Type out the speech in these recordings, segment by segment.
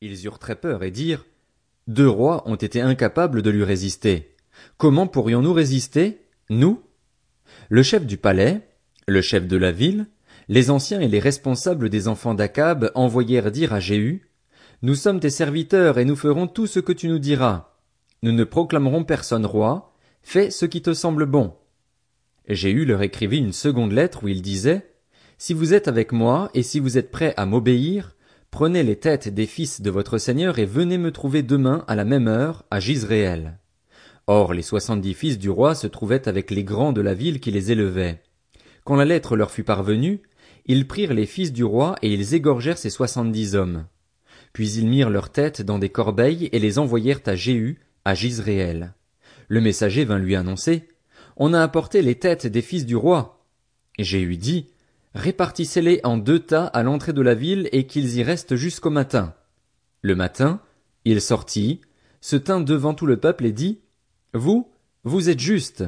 Ils eurent très peur et dirent, Deux rois ont été incapables de lui résister. Comment pourrions-nous résister, nous? Le chef du palais, le chef de la ville, les anciens et les responsables des enfants d'Akab envoyèrent dire à Jéhu, Nous sommes tes serviteurs et nous ferons tout ce que tu nous diras. Nous ne proclamerons personne roi, fais ce qui te semble bon. Jéhu leur écrivit une seconde lettre où il disait, Si vous êtes avec moi et si vous êtes prêts à m'obéir, prenez les têtes des fils de votre Seigneur et venez me trouver demain à la même heure à Gisréel. Or les soixante-dix fils du roi se trouvaient avec les grands de la ville qui les élevaient. Quand la lettre leur fut parvenue, ils prirent les fils du roi et ils égorgèrent ces soixante-dix hommes. Puis ils mirent leurs têtes dans des corbeilles et les envoyèrent à Jéhu, à Gisréel. Le messager vint lui annoncer, On a apporté les têtes des fils du roi. Jéhu dit, Répartissez-les en deux tas à l'entrée de la ville et qu'ils y restent jusqu'au matin. Le matin, il sortit, se tint devant tout le peuple et dit, Vous, vous êtes justes.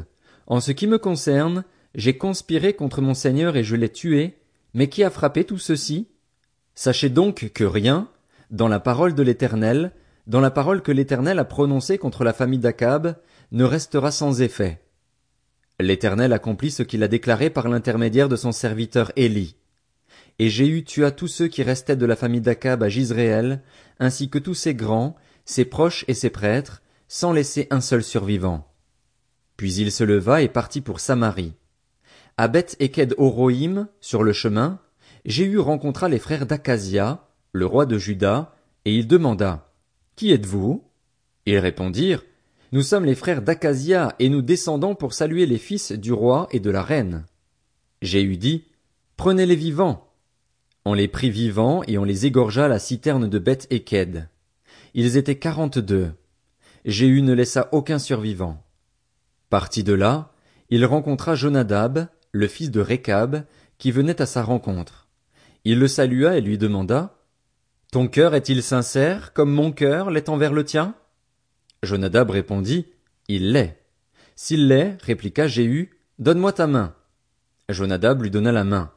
En ce qui me concerne, j'ai conspiré contre mon Seigneur et je l'ai tué, mais qui a frappé tout ceci? Sachez donc que rien, dans la parole de l'Éternel, dans la parole que l'Éternel a prononcée contre la famille d'Akab, ne restera sans effet. L'Éternel accomplit ce qu'il a déclaré par l'intermédiaire de son serviteur Élie. Et Jéhu tua tous ceux qui restaient de la famille d'Akab à Gisréel, ainsi que tous ses grands, ses proches et ses prêtres, sans laisser un seul survivant. Puis il se leva et partit pour Samarie. À Beth Eked Oroïm, sur le chemin, Jéhu rencontra les frères d'Akazia, le roi de Juda, et il demanda, Qui êtes-vous? Ils répondirent, Nous sommes les frères d'Akazia, et nous descendons pour saluer les fils du roi et de la reine. Jéhu dit, Prenez les vivants. On les prit vivants, et on les égorgea à la citerne de Beth Eked. Ils étaient quarante-deux. Jéhu ne laissa aucun survivant. Parti de là, il rencontra Jonadab, le fils de Récab, qui venait à sa rencontre. Il le salua et lui demanda, Ton cœur est-il sincère, comme mon cœur l'est envers le tien? Jonadab répondit, Il l'est. S'il l'est, répliqua Jéhu, donne-moi ta main. Jonadab lui donna la main.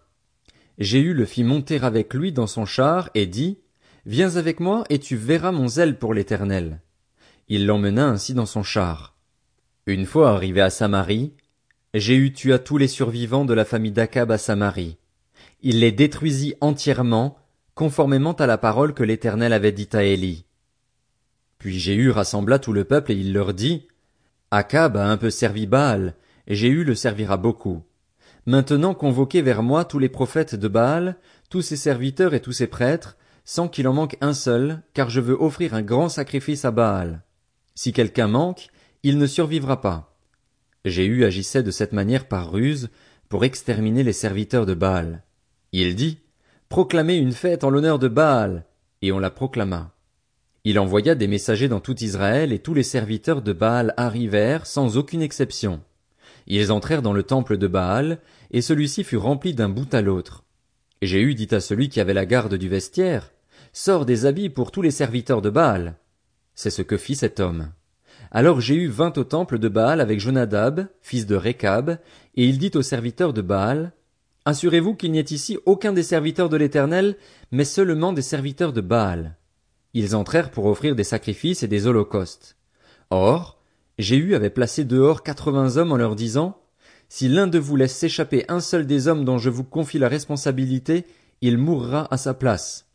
Jéhu le fit monter avec lui dans son char et dit, Viens avec moi et tu verras mon zèle pour l'éternel. Il l'emmena ainsi dans son char. Une fois arrivé à Samarie, Jéhu tua tous les survivants de la famille d'Akab à Samarie. Il les détruisit entièrement, conformément à la parole que l'Éternel avait dite à Élie. Puis Jéhu rassembla tout le peuple et il leur dit, Akab a un peu servi Baal, et Jéhu le servira beaucoup. Maintenant convoquez vers moi tous les prophètes de Baal, tous ses serviteurs et tous ses prêtres, sans qu'il en manque un seul, car je veux offrir un grand sacrifice à Baal. Si quelqu'un manque, il ne survivra pas. Jéhu agissait de cette manière par ruse, pour exterminer les serviteurs de Baal. Il dit, Proclamez une fête en l'honneur de Baal, et on la proclama. Il envoya des messagers dans tout Israël, et tous les serviteurs de Baal arrivèrent, sans aucune exception. Ils entrèrent dans le temple de Baal, et celui-ci fut rempli d'un bout à l'autre. Jéhu dit à celui qui avait la garde du vestiaire, Sors des habits pour tous les serviteurs de Baal. C'est ce que fit cet homme. Alors Jéhu vint au temple de Baal avec Jonadab, fils de Récab, et il dit aux serviteurs de Baal, Assurez-vous qu'il n'y ait ici aucun des serviteurs de l'Éternel, mais seulement des serviteurs de Baal. Ils entrèrent pour offrir des sacrifices et des holocaustes. Or, Jéhu avait placé dehors quatre-vingts hommes en leur disant, Si l'un de vous laisse s'échapper un seul des hommes dont je vous confie la responsabilité, il mourra à sa place.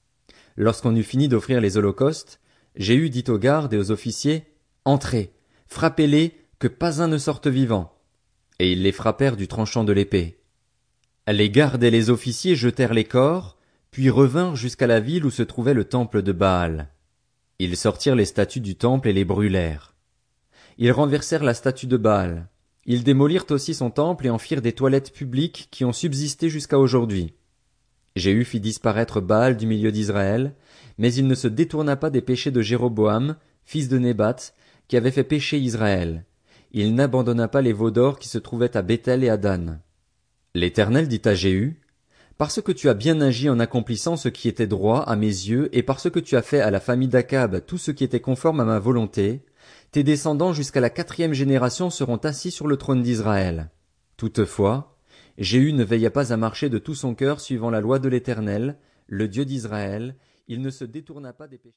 Lorsqu'on eut fini d'offrir les holocaustes, Jéhu dit aux gardes et aux officiers, Entrez, frappez-les, que pas un ne sorte vivant. Et ils les frappèrent du tranchant de l'épée. Les gardes et les officiers jetèrent les corps, puis revinrent jusqu'à la ville où se trouvait le temple de Baal. Ils sortirent les statues du temple et les brûlèrent. Ils renversèrent la statue de Baal. Ils démolirent aussi son temple et en firent des toilettes publiques qui ont subsisté jusqu'à aujourd'hui. Jéhu fit disparaître Baal du milieu d'Israël, mais il ne se détourna pas des péchés de Jéroboam, fils de Nébat, qui avait fait pécher Israël. Il n'abandonna pas les veaux d'or qui se trouvaient à Bethel et à Dan. L'Éternel dit à Jéhu, Parce que tu as bien agi en accomplissant ce qui était droit à mes yeux, et parce que tu as fait à la famille d'Akab tout ce qui était conforme à ma volonté, tes descendants jusqu'à la quatrième génération seront assis sur le trône d'Israël. Toutefois, Jéhu ne veilla pas à marcher de tout son cœur suivant la loi de l'Éternel, le Dieu d'Israël, il ne se détourna pas des péchés.